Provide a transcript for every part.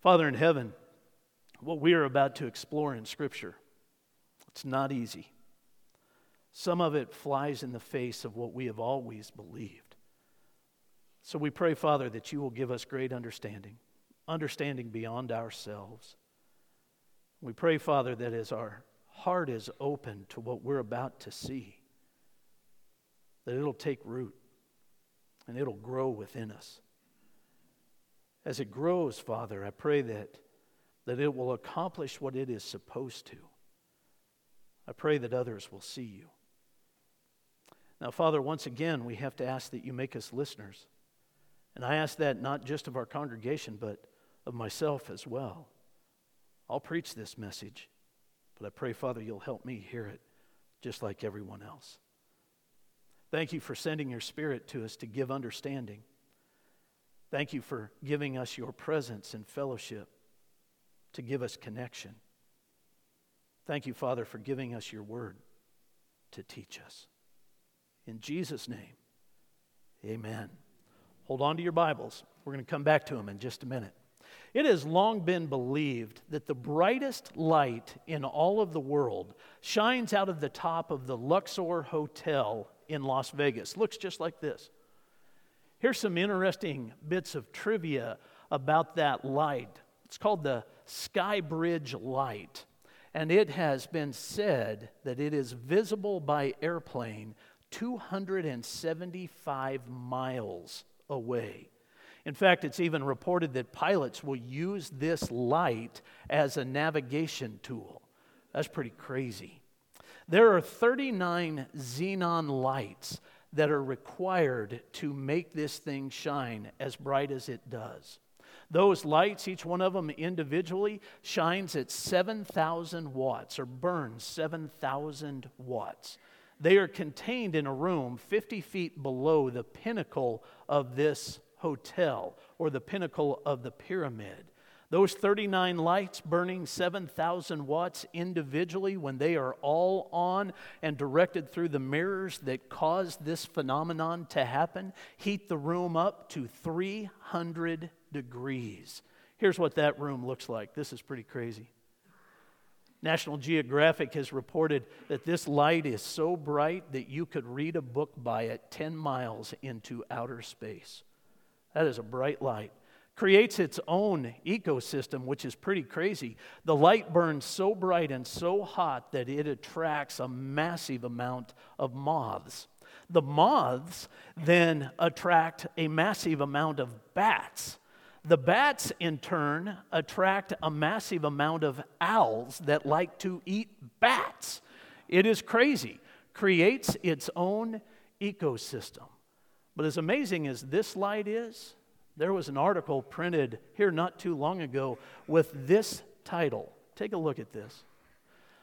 Father in heaven, what we are about to explore in Scripture, it's not easy. Some of it flies in the face of what we have always believed. So we pray, Father, that you will give us great understanding, understanding beyond ourselves. We pray, Father, that as our heart is open to what we're about to see, that it'll take root and it'll grow within us. As it grows, Father, I pray that, that it will accomplish what it is supposed to. I pray that others will see you. Now, Father, once again, we have to ask that you make us listeners. And I ask that not just of our congregation, but of myself as well. I'll preach this message, but I pray, Father, you'll help me hear it just like everyone else. Thank you for sending your Spirit to us to give understanding. Thank you for giving us your presence and fellowship to give us connection. Thank you, Father, for giving us your word to teach us. In Jesus' name, amen. Hold on to your Bibles. We're going to come back to them in just a minute. It has long been believed that the brightest light in all of the world shines out of the top of the Luxor Hotel in Las Vegas. Looks just like this. Here's some interesting bits of trivia about that light. It's called the Sky Bridge light, and it has been said that it is visible by airplane 275 miles away. In fact, it's even reported that pilots will use this light as a navigation tool. That's pretty crazy. There are 39 xenon lights that are required to make this thing shine as bright as it does. Those lights, each one of them individually, shines at 7,000 watts or burns 7,000 watts. They are contained in a room 50 feet below the pinnacle of this hotel or the pinnacle of the pyramid. Those 39 lights burning 7,000 watts individually, when they are all on and directed through the mirrors that cause this phenomenon to happen, heat the room up to 300 degrees. Here's what that room looks like. This is pretty crazy. National Geographic has reported that this light is so bright that you could read a book by it 10 miles into outer space. That is a bright light creates its own ecosystem, which is pretty crazy. The light burns so bright and so hot that it attracts a massive amount of moths. The moths then attract a massive amount of bats. The bats, in turn, attract a massive amount of owls that like to eat bats. It is crazy, creates its own ecosystem. But as amazing as this light is, there was an article printed here not too long ago with this title. Take a look at this.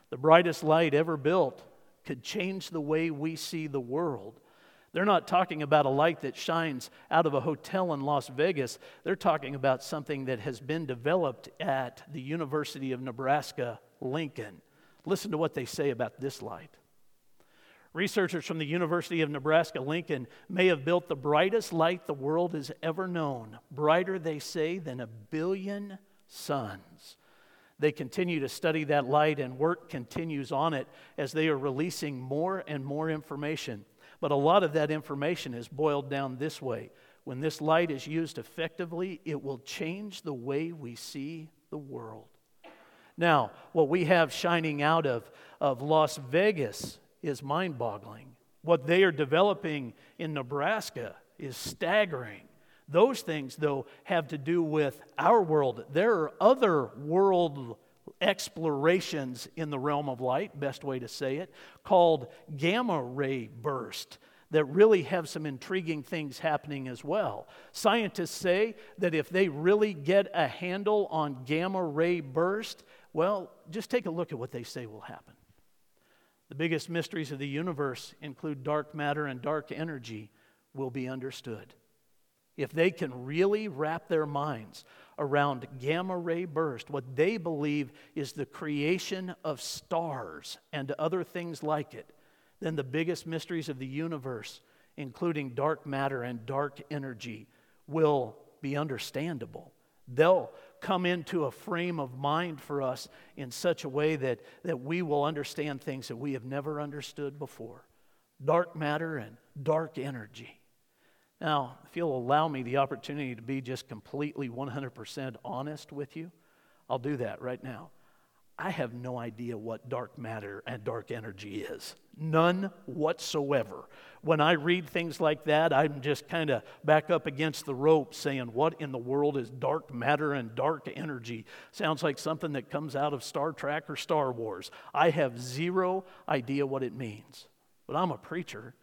The brightest light ever built could change the way we see the world. They're not talking about a light that shines out of a hotel in Las Vegas. They're talking about something that has been developed at the University of Nebraska Lincoln. Listen to what they say about this light. Researchers from the University of Nebraska Lincoln may have built the brightest light the world has ever known, brighter, they say, than a billion suns. They continue to study that light, and work continues on it as they are releasing more and more information. But a lot of that information is boiled down this way when this light is used effectively, it will change the way we see the world. Now, what we have shining out of, of Las Vegas is mind boggling. What they are developing in Nebraska is staggering. Those things, though, have to do with our world. There are other world explorations in the realm of light, best way to say it, called gamma ray burst that really have some intriguing things happening as well. Scientists say that if they really get a handle on gamma ray burst, well, just take a look at what they say will happen. The biggest mysteries of the universe include dark matter and dark energy will be understood. If they can really wrap their minds around gamma ray burst, what they believe is the creation of stars and other things like it, then the biggest mysteries of the universe, including dark matter and dark energy, will be understandable. They'll come into a frame of mind for us in such a way that, that we will understand things that we have never understood before dark matter and dark energy. Now, if you'll allow me the opportunity to be just completely 100% honest with you, I'll do that right now. I have no idea what dark matter and dark energy is. None whatsoever. When I read things like that, I'm just kind of back up against the rope saying, What in the world is dark matter and dark energy? Sounds like something that comes out of Star Trek or Star Wars. I have zero idea what it means. But I'm a preacher,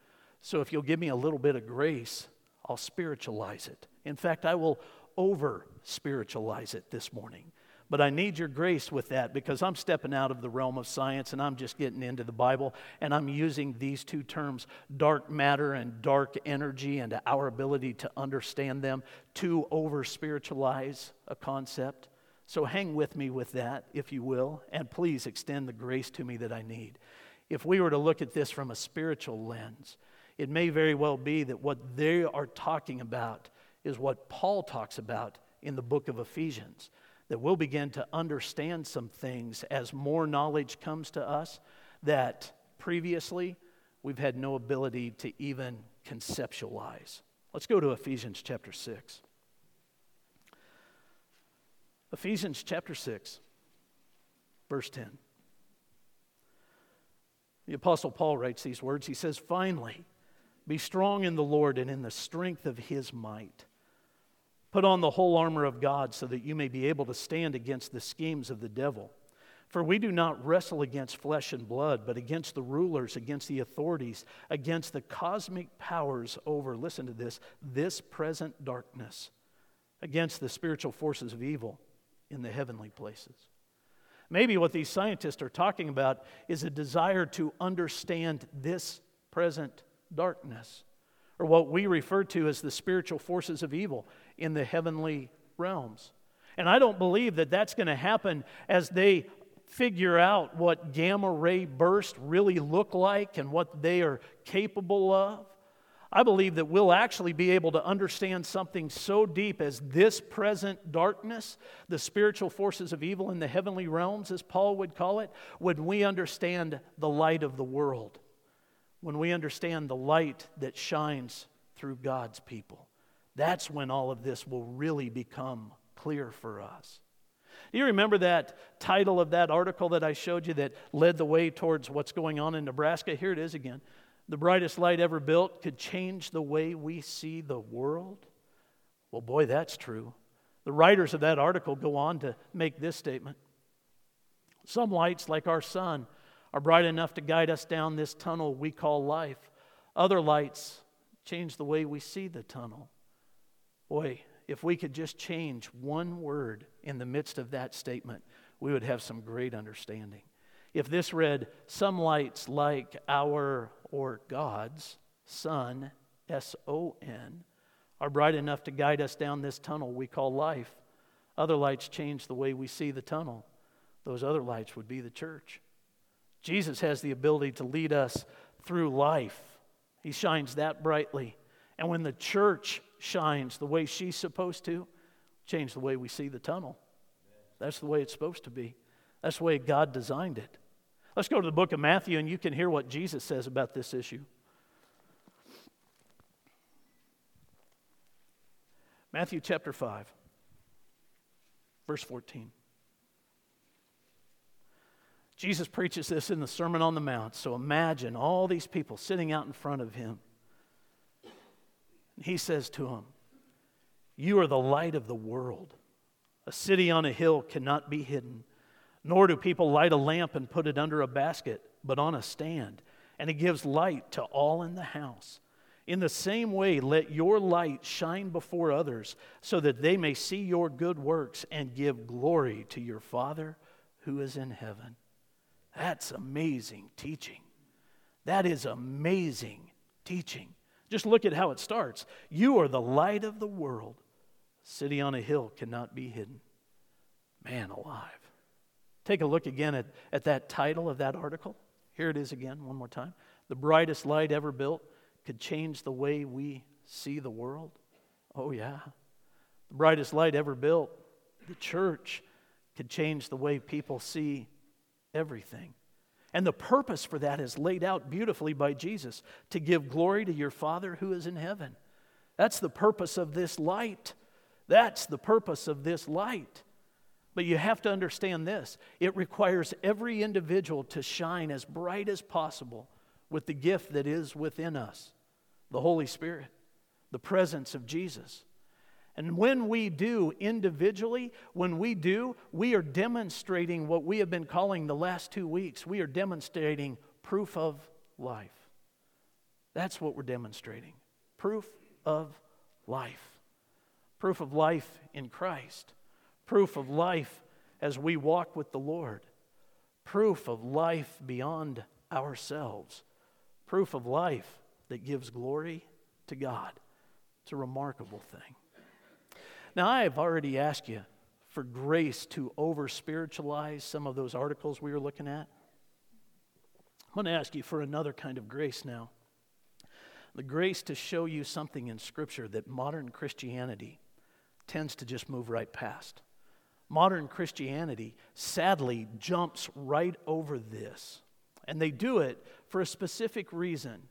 so if you'll give me a little bit of grace, I'll spiritualize it. In fact, I will over spiritualize it this morning. But I need your grace with that because I'm stepping out of the realm of science and I'm just getting into the Bible and I'm using these two terms, dark matter and dark energy, and our ability to understand them to over spiritualize a concept. So hang with me with that, if you will, and please extend the grace to me that I need. If we were to look at this from a spiritual lens, it may very well be that what they are talking about is what Paul talks about in the book of Ephesians that we'll begin to understand some things as more knowledge comes to us that previously we've had no ability to even conceptualize. Let's go to Ephesians chapter 6. Ephesians chapter 6, verse 10. The Apostle Paul writes these words. He says, Finally, be strong in the Lord and in the strength of his might. Put on the whole armor of God so that you may be able to stand against the schemes of the devil. For we do not wrestle against flesh and blood, but against the rulers, against the authorities, against the cosmic powers over, listen to this, this present darkness, against the spiritual forces of evil in the heavenly places. Maybe what these scientists are talking about is a desire to understand this present darkness, or what we refer to as the spiritual forces of evil in the heavenly realms. And I don't believe that that's going to happen as they figure out what gamma ray bursts really look like and what they are capable of. I believe that we'll actually be able to understand something so deep as this present darkness, the spiritual forces of evil in the heavenly realms, as Paul would call it, when we understand the light of the world, when we understand the light that shines through God's people. That's when all of this will really become clear for us. Do you remember that title of that article that I showed you that led the way towards what's going on in Nebraska? Here it is again. The brightest light ever built could change the way we see the world. Well, boy, that's true. The writers of that article go on to make this statement Some lights, like our sun, are bright enough to guide us down this tunnel we call life. Other lights change the way we see the tunnel. Boy, if we could just change one word in the midst of that statement, we would have some great understanding. If this read, Some lights like our or God's sun, S O N, are bright enough to guide us down this tunnel we call life. Other lights change the way we see the tunnel. Those other lights would be the church. Jesus has the ability to lead us through life, He shines that brightly. And when the church shines the way she's supposed to, change the way we see the tunnel. That's the way it's supposed to be. That's the way God designed it. Let's go to the book of Matthew and you can hear what Jesus says about this issue. Matthew chapter 5, verse 14. Jesus preaches this in the Sermon on the Mount. So imagine all these people sitting out in front of him. He says to him, You are the light of the world. A city on a hill cannot be hidden, nor do people light a lamp and put it under a basket, but on a stand, and it gives light to all in the house. In the same way, let your light shine before others, so that they may see your good works and give glory to your Father who is in heaven. That's amazing teaching. That is amazing teaching. Just look at how it starts. You are the light of the world. City on a hill cannot be hidden. Man alive. Take a look again at, at that title of that article. Here it is again, one more time. The brightest light ever built could change the way we see the world. Oh, yeah. The brightest light ever built The church could change the way people see everything. And the purpose for that is laid out beautifully by Jesus to give glory to your Father who is in heaven. That's the purpose of this light. That's the purpose of this light. But you have to understand this it requires every individual to shine as bright as possible with the gift that is within us the Holy Spirit, the presence of Jesus. And when we do individually, when we do, we are demonstrating what we have been calling the last two weeks. We are demonstrating proof of life. That's what we're demonstrating proof of life. Proof of life in Christ. Proof of life as we walk with the Lord. Proof of life beyond ourselves. Proof of life that gives glory to God. It's a remarkable thing. Now, I have already asked you for grace to over spiritualize some of those articles we were looking at. I'm going to ask you for another kind of grace now the grace to show you something in Scripture that modern Christianity tends to just move right past. Modern Christianity sadly jumps right over this. And they do it for a specific reason,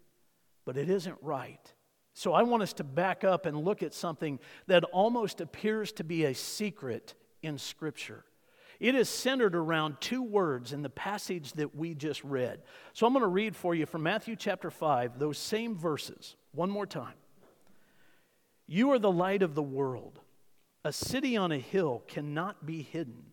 but it isn't right. So I want us to back up and look at something that almost appears to be a secret in Scripture. It is centered around two words in the passage that we just read. So I'm going to read for you from Matthew chapter 5, those same verses, one more time. You are the light of the world. A city on a hill cannot be hidden,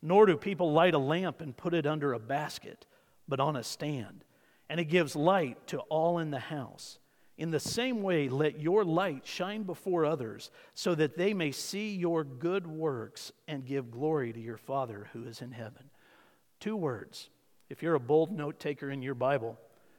nor do people light a lamp and put it under a basket, but on a stand, and it gives light to all in the house. In the same way, let your light shine before others, so that they may see your good works and give glory to your Father who is in heaven. Two words. If you're a bold note taker in your Bible,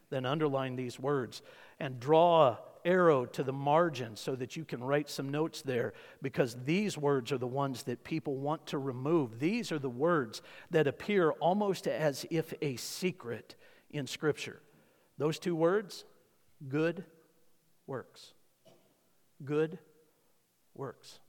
then underline these words and draw a arrow to the margin so that you can write some notes there because these words are the ones that people want to remove. These are the words that appear almost as if a secret in Scripture. Those two words, good works. Good works.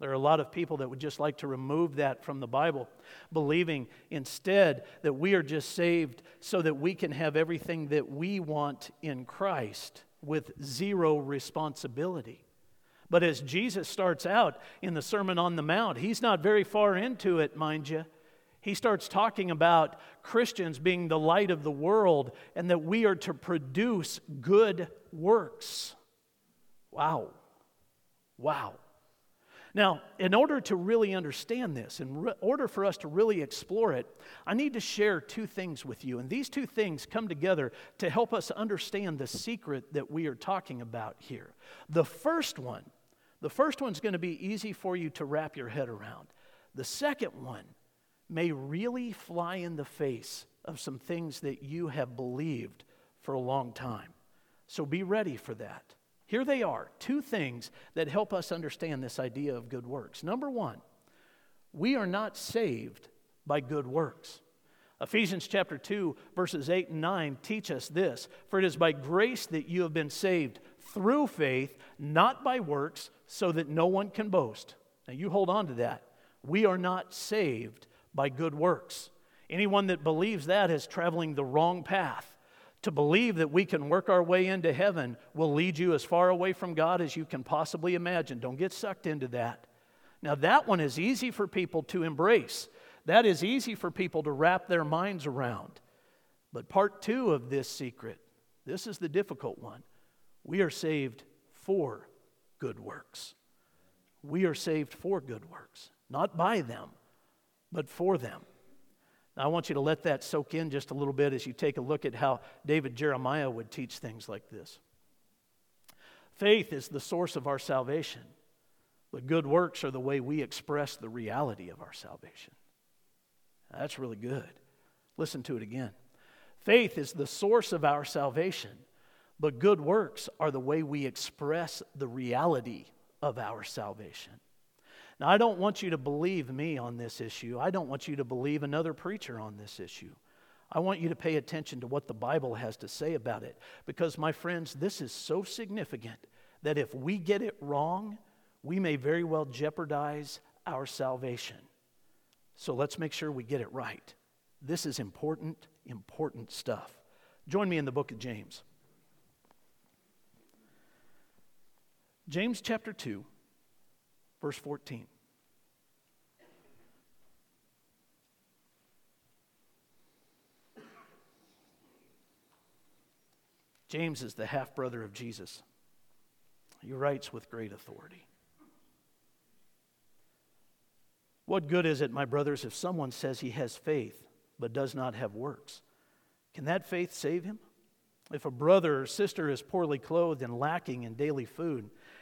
There are a lot of people that would just like to remove that from the Bible, believing instead that we are just saved so that we can have everything that we want in Christ with zero responsibility. But as Jesus starts out in the Sermon on the Mount, he's not very far into it, mind you he starts talking about Christians being the light of the world and that we are to produce good works. Wow. Wow. Now, in order to really understand this, in re- order for us to really explore it, I need to share two things with you. And these two things come together to help us understand the secret that we are talking about here. The first one, the first one's going to be easy for you to wrap your head around. The second one may really fly in the face of some things that you have believed for a long time. So be ready for that. Here they are two things that help us understand this idea of good works. Number one, we are not saved by good works. Ephesians chapter 2, verses 8 and 9 teach us this For it is by grace that you have been saved through faith, not by works, so that no one can boast. Now you hold on to that. We are not saved by good works. Anyone that believes that is traveling the wrong path. To believe that we can work our way into heaven will lead you as far away from God as you can possibly imagine. Don't get sucked into that. Now, that one is easy for people to embrace. That is easy for people to wrap their minds around. But part two of this secret, this is the difficult one. We are saved for good works. We are saved for good works, not by them but for them. Now, I want you to let that soak in just a little bit as you take a look at how David Jeremiah would teach things like this. Faith is the source of our salvation, but good works are the way we express the reality of our salvation. Now, that's really good. Listen to it again. Faith is the source of our salvation, but good works are the way we express the reality of our salvation. Now, I don't want you to believe me on this issue. I don't want you to believe another preacher on this issue. I want you to pay attention to what the Bible has to say about it. Because, my friends, this is so significant that if we get it wrong, we may very well jeopardize our salvation. So let's make sure we get it right. This is important, important stuff. Join me in the book of James. James chapter 2, verse 14. James is the half brother of Jesus. He writes with great authority. What good is it, my brothers, if someone says he has faith but does not have works? Can that faith save him? If a brother or sister is poorly clothed and lacking in daily food,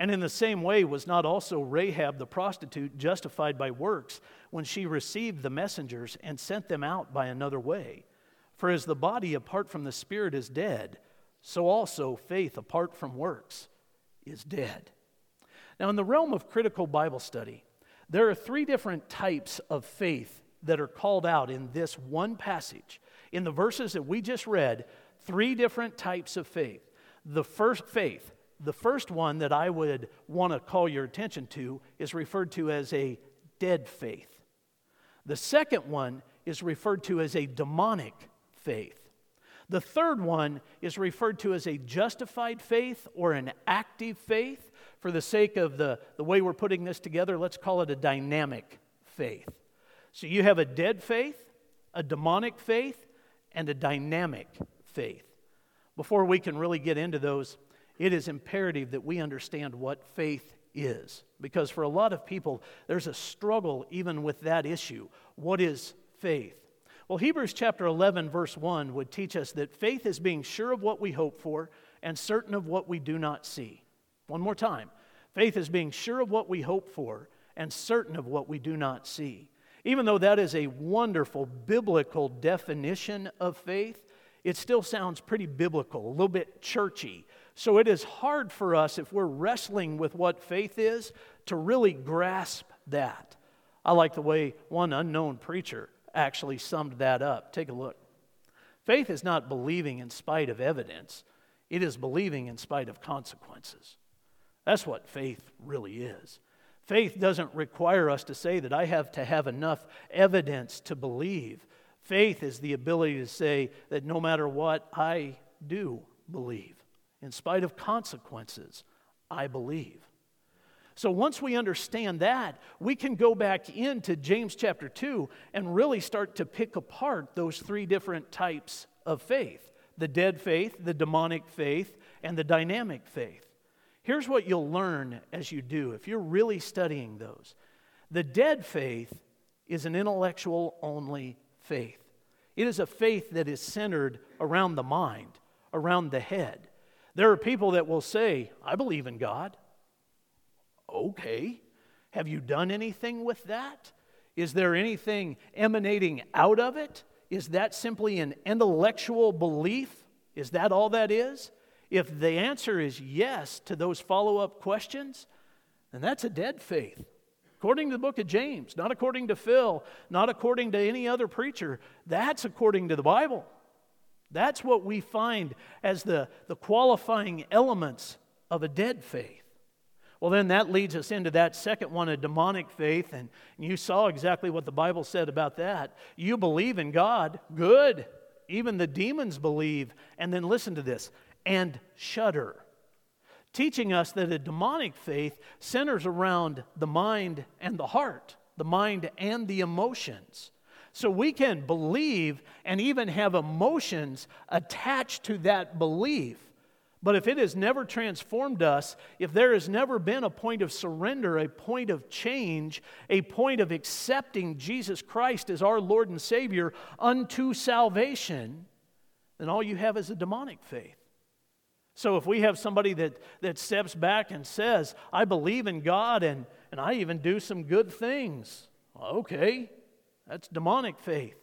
And in the same way, was not also Rahab the prostitute justified by works when she received the messengers and sent them out by another way? For as the body apart from the spirit is dead, so also faith apart from works is dead. Now, in the realm of critical Bible study, there are three different types of faith that are called out in this one passage. In the verses that we just read, three different types of faith. The first faith, the first one that I would want to call your attention to is referred to as a dead faith. The second one is referred to as a demonic faith. The third one is referred to as a justified faith or an active faith. For the sake of the, the way we're putting this together, let's call it a dynamic faith. So you have a dead faith, a demonic faith, and a dynamic faith. Before we can really get into those, it is imperative that we understand what faith is. Because for a lot of people, there's a struggle even with that issue. What is faith? Well, Hebrews chapter 11, verse 1 would teach us that faith is being sure of what we hope for and certain of what we do not see. One more time. Faith is being sure of what we hope for and certain of what we do not see. Even though that is a wonderful biblical definition of faith, it still sounds pretty biblical, a little bit churchy. So it is hard for us, if we're wrestling with what faith is, to really grasp that. I like the way one unknown preacher actually summed that up. Take a look. Faith is not believing in spite of evidence, it is believing in spite of consequences. That's what faith really is. Faith doesn't require us to say that I have to have enough evidence to believe. Faith is the ability to say that no matter what, I do believe. In spite of consequences, I believe. So once we understand that, we can go back into James chapter 2 and really start to pick apart those three different types of faith the dead faith, the demonic faith, and the dynamic faith. Here's what you'll learn as you do if you're really studying those. The dead faith is an intellectual only faith. It is a faith that is centered around the mind, around the head. There are people that will say, I believe in God. Okay. Have you done anything with that? Is there anything emanating out of it? Is that simply an intellectual belief? Is that all that is? If the answer is yes to those follow up questions, then that's a dead faith. According to the book of James, not according to Phil, not according to any other preacher, that's according to the Bible. That's what we find as the, the qualifying elements of a dead faith. Well, then that leads us into that second one, a demonic faith. And you saw exactly what the Bible said about that. You believe in God, good. Even the demons believe. And then listen to this and shudder. Teaching us that a demonic faith centers around the mind and the heart, the mind and the emotions. So we can believe and even have emotions attached to that belief. But if it has never transformed us, if there has never been a point of surrender, a point of change, a point of accepting Jesus Christ as our Lord and Savior unto salvation, then all you have is a demonic faith. So if we have somebody that, that steps back and says, I believe in God and, and I even do some good things, okay, that's demonic faith.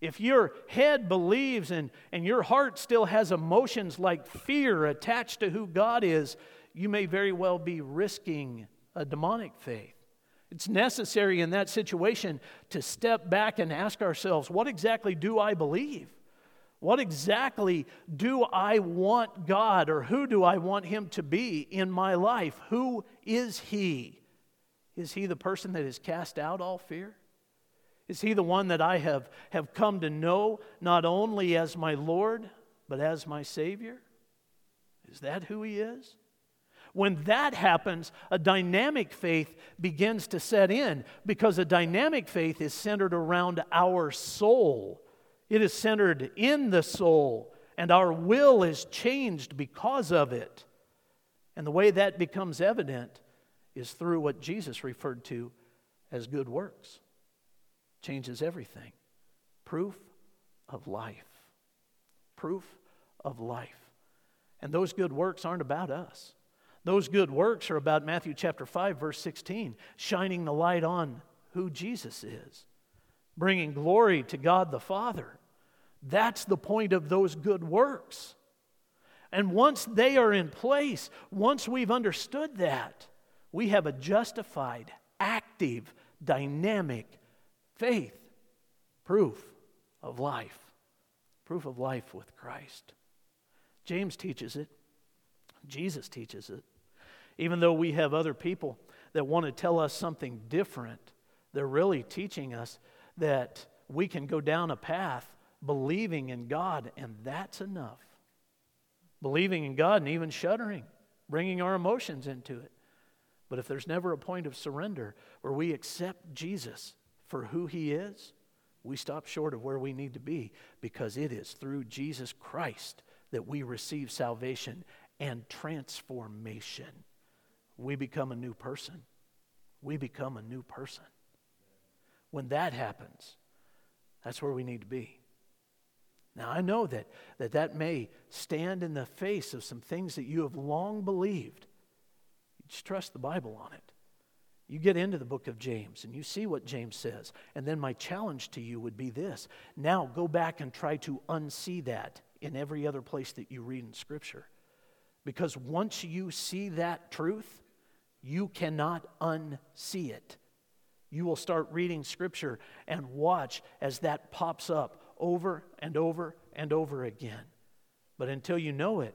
If your head believes and, and your heart still has emotions like fear attached to who God is, you may very well be risking a demonic faith. It's necessary in that situation to step back and ask ourselves, what exactly do I believe? What exactly do I want God or who do I want Him to be in my life? Who is He? Is He the person that has cast out all fear? Is he the one that I have, have come to know not only as my Lord, but as my Savior? Is that who he is? When that happens, a dynamic faith begins to set in because a dynamic faith is centered around our soul. It is centered in the soul, and our will is changed because of it. And the way that becomes evident is through what Jesus referred to as good works changes everything. Proof of life. Proof of life. And those good works aren't about us. Those good works are about Matthew chapter 5 verse 16, shining the light on who Jesus is, bringing glory to God the Father. That's the point of those good works. And once they are in place, once we've understood that, we have a justified, active, dynamic Faith, proof of life, proof of life with Christ. James teaches it, Jesus teaches it. Even though we have other people that want to tell us something different, they're really teaching us that we can go down a path believing in God, and that's enough. Believing in God and even shuddering, bringing our emotions into it. But if there's never a point of surrender where we accept Jesus for who He is, we stop short of where we need to be because it is through Jesus Christ that we receive salvation and transformation. We become a new person. We become a new person. When that happens, that's where we need to be. Now, I know that that, that may stand in the face of some things that you have long believed. You just trust the Bible on it. You get into the book of James and you see what James says. And then my challenge to you would be this now go back and try to unsee that in every other place that you read in Scripture. Because once you see that truth, you cannot unsee it. You will start reading Scripture and watch as that pops up over and over and over again. But until you know it,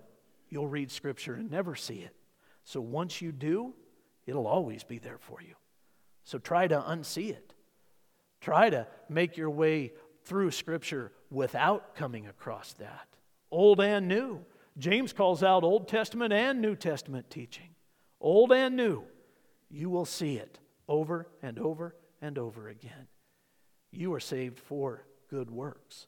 you'll read Scripture and never see it. So once you do, it'll always be there for you. So try to unsee it. Try to make your way through Scripture without coming across that. Old and new. James calls out Old Testament and New Testament teaching. Old and new. You will see it over and over and over again. You are saved for good works.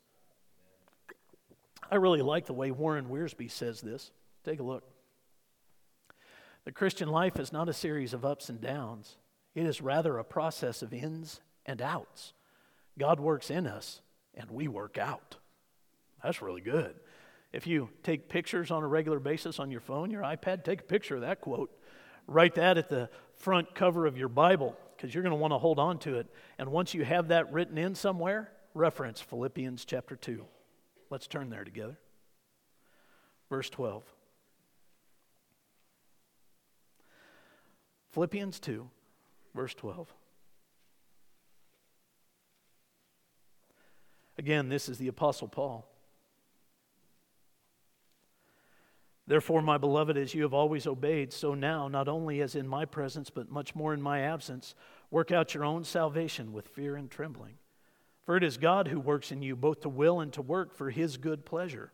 I really like the way Warren Wiersbe says this. Take a look. The Christian life is not a series of ups and downs, it is rather a process of ins and outs. God works in us, and we work out. That's really good. If you take pictures on a regular basis on your phone, your iPad, take a picture of that quote. Write that at the front cover of your Bible because you're going to want to hold on to it. And once you have that written in somewhere, reference Philippians chapter 2. Let's turn there together. Verse 12. Philippians 2, verse 12. Again, this is the Apostle Paul. Therefore, my beloved, as you have always obeyed, so now, not only as in my presence, but much more in my absence, work out your own salvation with fear and trembling. For it is God who works in you both to will and to work for his good pleasure.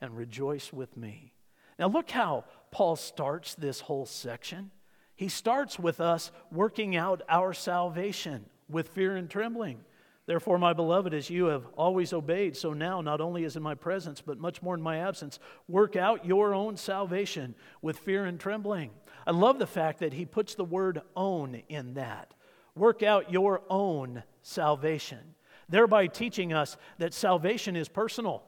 and rejoice with me. Now, look how Paul starts this whole section. He starts with us working out our salvation with fear and trembling. Therefore, my beloved, as you have always obeyed, so now, not only as in my presence, but much more in my absence, work out your own salvation with fear and trembling. I love the fact that he puts the word own in that. Work out your own salvation, thereby teaching us that salvation is personal.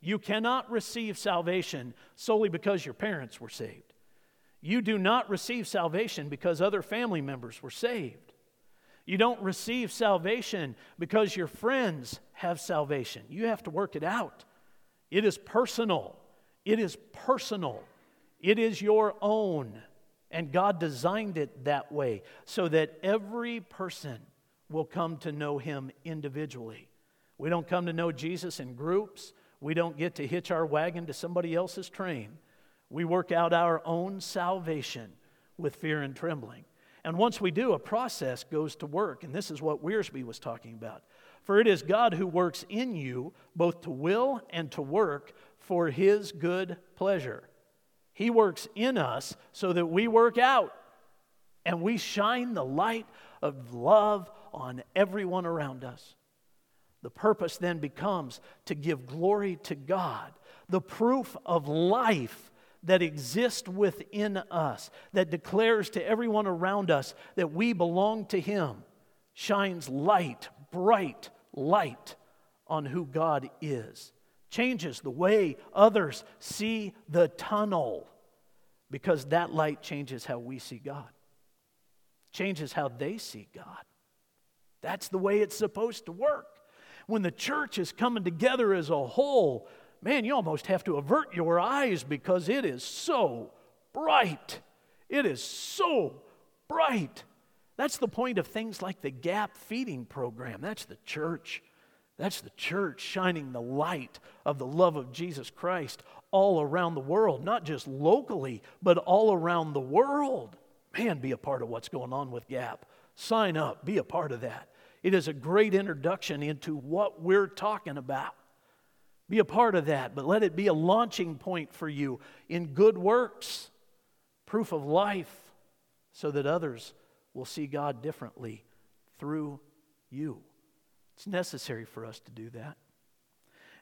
You cannot receive salvation solely because your parents were saved. You do not receive salvation because other family members were saved. You don't receive salvation because your friends have salvation. You have to work it out. It is personal. It is personal. It is your own. And God designed it that way so that every person will come to know Him individually. We don't come to know Jesus in groups. We don't get to hitch our wagon to somebody else's train. We work out our own salvation with fear and trembling. And once we do, a process goes to work. And this is what Wiersbe was talking about. For it is God who works in you both to will and to work for his good pleasure. He works in us so that we work out and we shine the light of love on everyone around us. The purpose then becomes to give glory to God, the proof of life that exists within us, that declares to everyone around us that we belong to Him, shines light, bright light on who God is, changes the way others see the tunnel, because that light changes how we see God, changes how they see God. That's the way it's supposed to work when the church is coming together as a whole, man, you almost have to avert your eyes because it is so bright. It is so bright. That's the point of things like the Gap Feeding Program. That's the church. That's the church shining the light of the love of Jesus Christ all around the world, not just locally, but all around the world. Man, be a part of what's going on with Gap. Sign up, be a part of that. It is a great introduction into what we're talking about. Be a part of that, but let it be a launching point for you in good works, proof of life, so that others will see God differently through you. It's necessary for us to do that.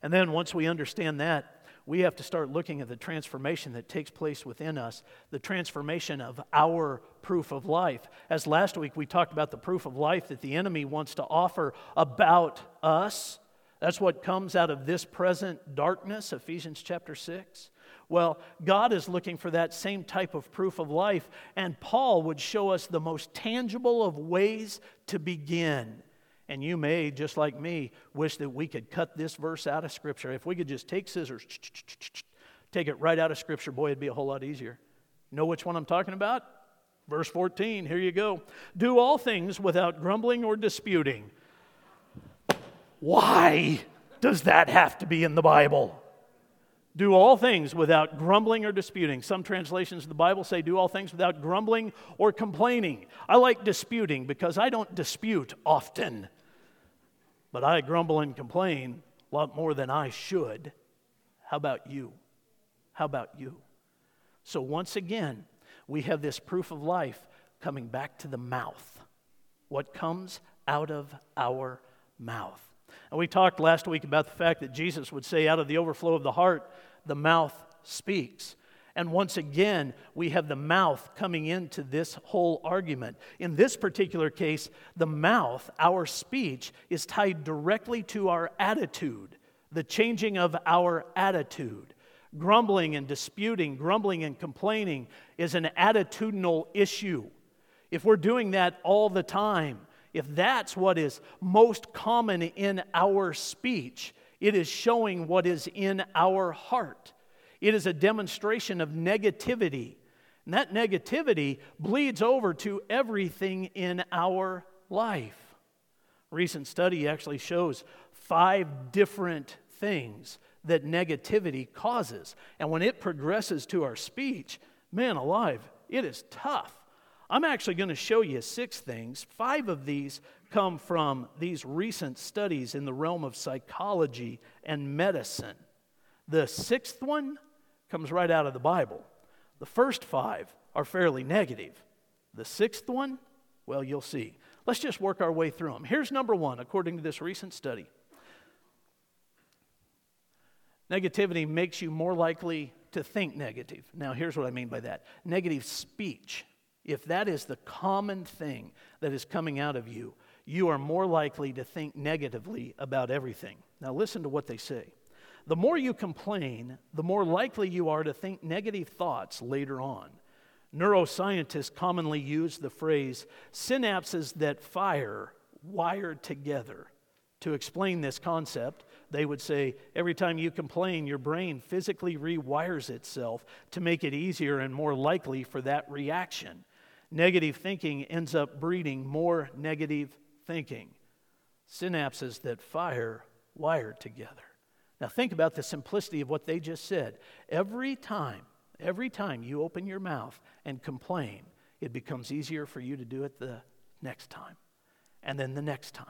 And then once we understand that, we have to start looking at the transformation that takes place within us, the transformation of our proof of life. As last week we talked about the proof of life that the enemy wants to offer about us. That's what comes out of this present darkness, Ephesians chapter 6. Well, God is looking for that same type of proof of life, and Paul would show us the most tangible of ways to begin. And you may, just like me, wish that we could cut this verse out of Scripture. If we could just take scissors, take it right out of Scripture, boy, it'd be a whole lot easier. Know which one I'm talking about? Verse 14, here you go. Do all things without grumbling or disputing. Why does that have to be in the Bible? Do all things without grumbling or disputing. Some translations of the Bible say, do all things without grumbling or complaining. I like disputing because I don't dispute often. But I grumble and complain a lot more than I should. How about you? How about you? So, once again, we have this proof of life coming back to the mouth. What comes out of our mouth. And we talked last week about the fact that Jesus would say, out of the overflow of the heart, the mouth speaks. And once again, we have the mouth coming into this whole argument. In this particular case, the mouth, our speech, is tied directly to our attitude, the changing of our attitude. Grumbling and disputing, grumbling and complaining is an attitudinal issue. If we're doing that all the time, if that's what is most common in our speech, it is showing what is in our heart. It is a demonstration of negativity. And that negativity bleeds over to everything in our life. A recent study actually shows five different things that negativity causes. And when it progresses to our speech, man alive, it is tough. I'm actually going to show you six things. Five of these come from these recent studies in the realm of psychology and medicine. The sixth one comes right out of the Bible. The first five are fairly negative. The sixth one, well, you'll see. Let's just work our way through them. Here's number one, according to this recent study negativity makes you more likely to think negative. Now, here's what I mean by that negative speech. If that is the common thing that is coming out of you, you are more likely to think negatively about everything. Now, listen to what they say. The more you complain, the more likely you are to think negative thoughts later on. Neuroscientists commonly use the phrase synapses that fire wired together. To explain this concept, they would say every time you complain, your brain physically rewires itself to make it easier and more likely for that reaction. Negative thinking ends up breeding more negative thinking. Synapses that fire wired together. Now, think about the simplicity of what they just said. Every time, every time you open your mouth and complain, it becomes easier for you to do it the next time, and then the next time,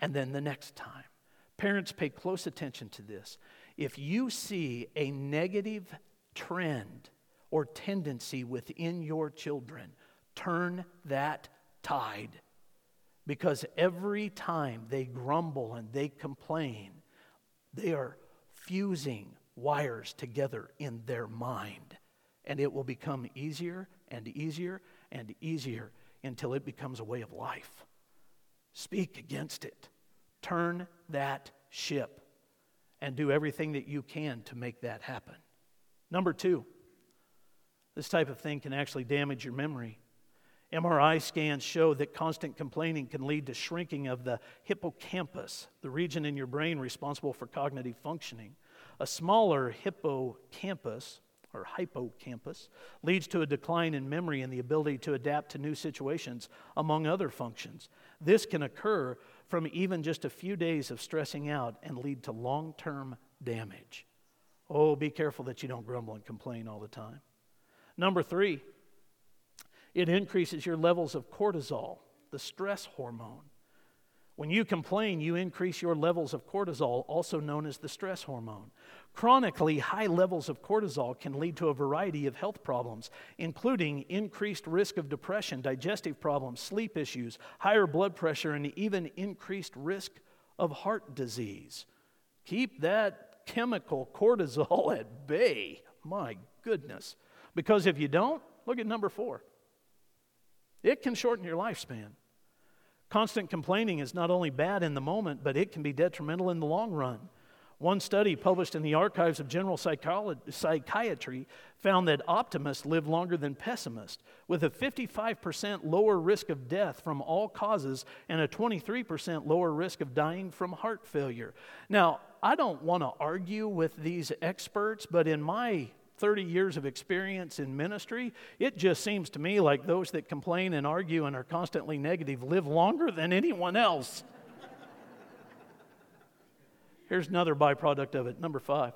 and then the next time. Parents, pay close attention to this. If you see a negative trend or tendency within your children, turn that tide. Because every time they grumble and they complain, they are fusing wires together in their mind. And it will become easier and easier and easier until it becomes a way of life. Speak against it. Turn that ship and do everything that you can to make that happen. Number two, this type of thing can actually damage your memory. MRI scans show that constant complaining can lead to shrinking of the hippocampus, the region in your brain responsible for cognitive functioning. A smaller hippocampus or hippocampus leads to a decline in memory and the ability to adapt to new situations, among other functions. This can occur from even just a few days of stressing out and lead to long term damage. Oh, be careful that you don't grumble and complain all the time. Number three, it increases your levels of cortisol, the stress hormone. When you complain, you increase your levels of cortisol, also known as the stress hormone. Chronically high levels of cortisol can lead to a variety of health problems, including increased risk of depression, digestive problems, sleep issues, higher blood pressure, and even increased risk of heart disease. Keep that chemical cortisol at bay. My goodness. Because if you don't, look at number four. It can shorten your lifespan. Constant complaining is not only bad in the moment, but it can be detrimental in the long run. One study published in the Archives of General Psychiatry found that optimists live longer than pessimists, with a 55% lower risk of death from all causes and a 23% lower risk of dying from heart failure. Now, I don't want to argue with these experts, but in my 30 years of experience in ministry, it just seems to me like those that complain and argue and are constantly negative live longer than anyone else. Here's another byproduct of it. Number five,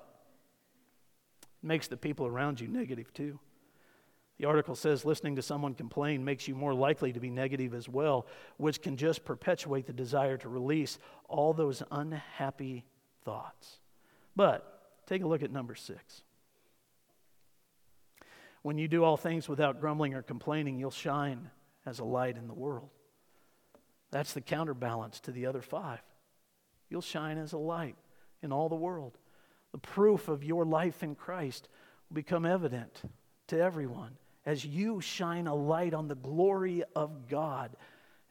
it makes the people around you negative too. The article says listening to someone complain makes you more likely to be negative as well, which can just perpetuate the desire to release all those unhappy thoughts. But take a look at number six. When you do all things without grumbling or complaining, you'll shine as a light in the world. That's the counterbalance to the other five. You'll shine as a light in all the world. The proof of your life in Christ will become evident to everyone as you shine a light on the glory of God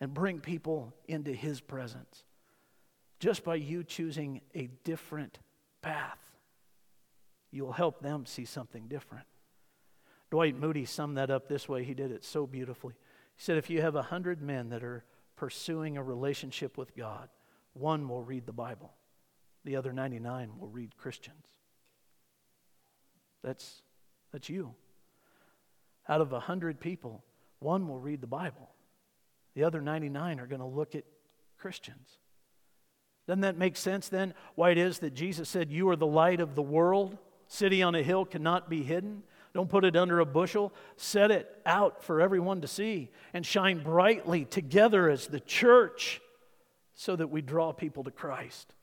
and bring people into His presence. Just by you choosing a different path, you'll help them see something different. Dwight Moody summed that up this way. He did it so beautifully. He said, If you have a hundred men that are pursuing a relationship with God, one will read the Bible the other 99 will read Christians. That's, that's you. Out of a 100 people, one will read the Bible. The other 99 are going to look at Christians. Doesn't that make sense then? Why it is that Jesus said, You are the light of the world. City on a hill cannot be hidden. Don't put it under a bushel. Set it out for everyone to see and shine brightly together as the church so that we draw people to Christ.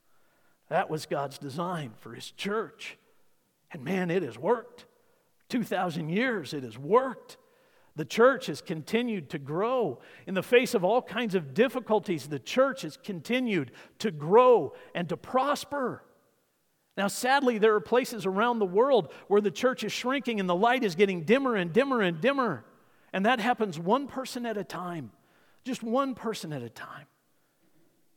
That was God's design for His church. And man, it has worked. 2,000 years, it has worked. The church has continued to grow. In the face of all kinds of difficulties, the church has continued to grow and to prosper. Now, sadly, there are places around the world where the church is shrinking and the light is getting dimmer and dimmer and dimmer. And that happens one person at a time, just one person at a time.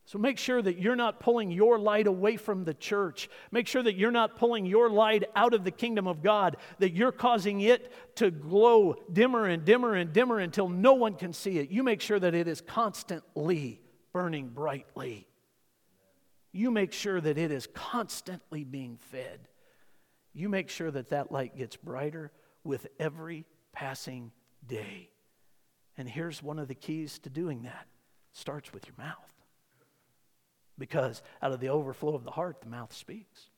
So make sure that you're not pulling your light away from the church. Make sure that you're not pulling your light out of the kingdom of God, that you're causing it to glow dimmer and dimmer and dimmer until no one can see it. You make sure that it is constantly burning brightly. You make sure that it is constantly being fed. You make sure that that light gets brighter with every passing day. And here's one of the keys to doing that it starts with your mouth because out of the overflow of the heart, the mouth speaks.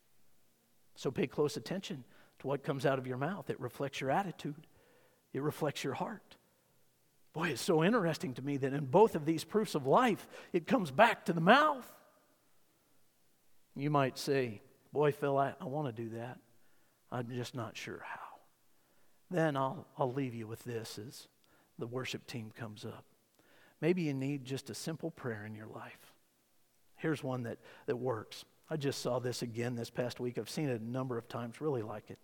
So pay close attention to what comes out of your mouth. It reflects your attitude, it reflects your heart. Boy, it's so interesting to me that in both of these proofs of life, it comes back to the mouth. You might say, Boy, Phil, I, I want to do that. I'm just not sure how. Then I'll, I'll leave you with this as the worship team comes up. Maybe you need just a simple prayer in your life. Here's one that, that works. I just saw this again this past week. I've seen it a number of times, really like it.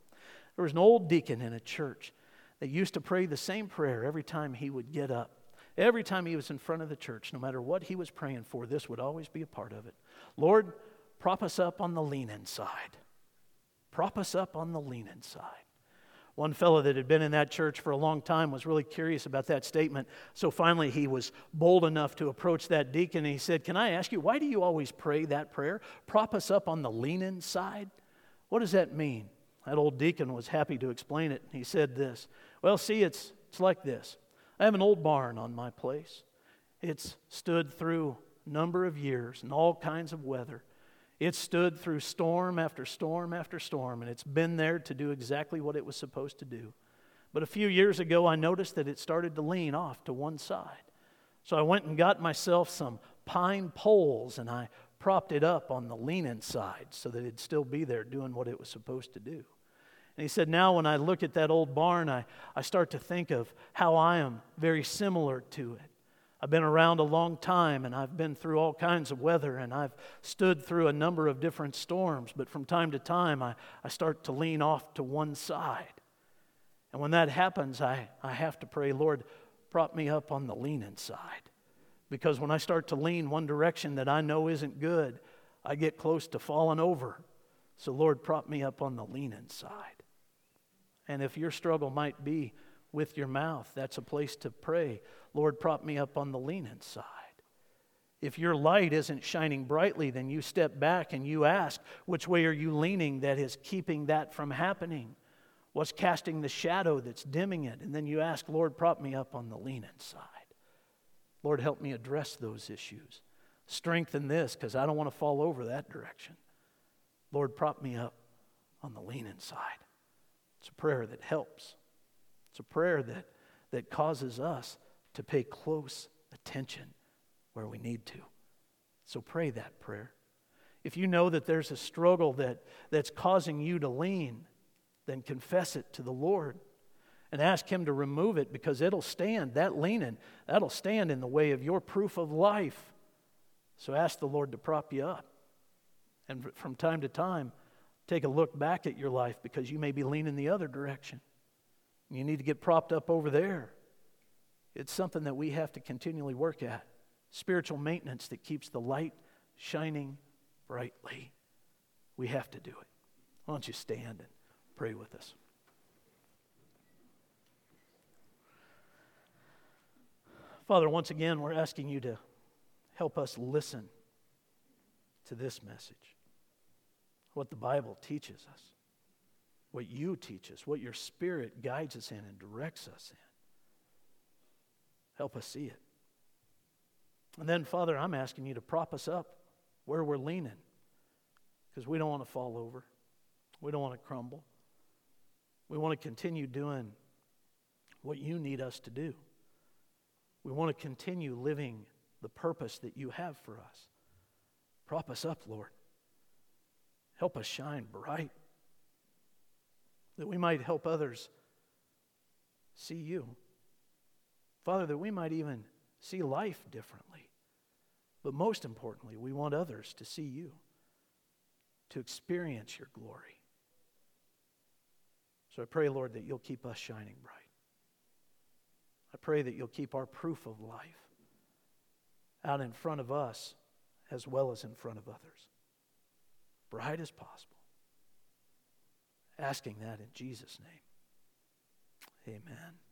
There was an old deacon in a church that used to pray the same prayer every time he would get up. Every time he was in front of the church, no matter what he was praying for, this would always be a part of it. Lord, prop us up on the lean inside. Prop us up on the lean inside. One fellow that had been in that church for a long time was really curious about that statement. So finally, he was bold enough to approach that deacon and he said, Can I ask you, why do you always pray that prayer? Prop us up on the lean side? What does that mean? That old deacon was happy to explain it. He said this Well, see, it's, it's like this I have an old barn on my place, it's stood through a number of years and all kinds of weather. It stood through storm after storm after storm, and it's been there to do exactly what it was supposed to do. But a few years ago, I noticed that it started to lean off to one side. So I went and got myself some pine poles and I propped it up on the leaning side so that it'd still be there doing what it was supposed to do. And he said, Now when I look at that old barn, I, I start to think of how I am very similar to it. I've been around a long time and I've been through all kinds of weather and I've stood through a number of different storms, but from time to time I, I start to lean off to one side. And when that happens, I, I have to pray, Lord, prop me up on the leaning side. Because when I start to lean one direction that I know isn't good, I get close to falling over. So, Lord, prop me up on the leaning side. And if your struggle might be with your mouth, that's a place to pray. Lord, prop me up on the leaning side. If your light isn't shining brightly, then you step back and you ask, which way are you leaning that is keeping that from happening? What's casting the shadow that's dimming it? And then you ask, Lord, prop me up on the leaning side. Lord, help me address those issues. Strengthen this because I don't want to fall over that direction. Lord, prop me up on the leaning side. It's a prayer that helps. It's a prayer that, that causes us to pay close attention where we need to. So pray that prayer. If you know that there's a struggle that, that's causing you to lean, then confess it to the Lord and ask Him to remove it because it'll stand, that leaning, that'll stand in the way of your proof of life. So ask the Lord to prop you up. And from time to time, take a look back at your life because you may be leaning the other direction. You need to get propped up over there. It's something that we have to continually work at. Spiritual maintenance that keeps the light shining brightly. We have to do it. Why don't you stand and pray with us? Father, once again, we're asking you to help us listen to this message, what the Bible teaches us. What you teach us, what your Spirit guides us in and directs us in. Help us see it. And then, Father, I'm asking you to prop us up where we're leaning because we don't want to fall over. We don't want to crumble. We want to continue doing what you need us to do. We want to continue living the purpose that you have for us. Prop us up, Lord. Help us shine bright that we might help others see you. Father, that we might even see life differently. But most importantly, we want others to see you, to experience your glory. So I pray, Lord, that you'll keep us shining bright. I pray that you'll keep our proof of life out in front of us as well as in front of others, bright as possible. Asking that in Jesus' name. Amen.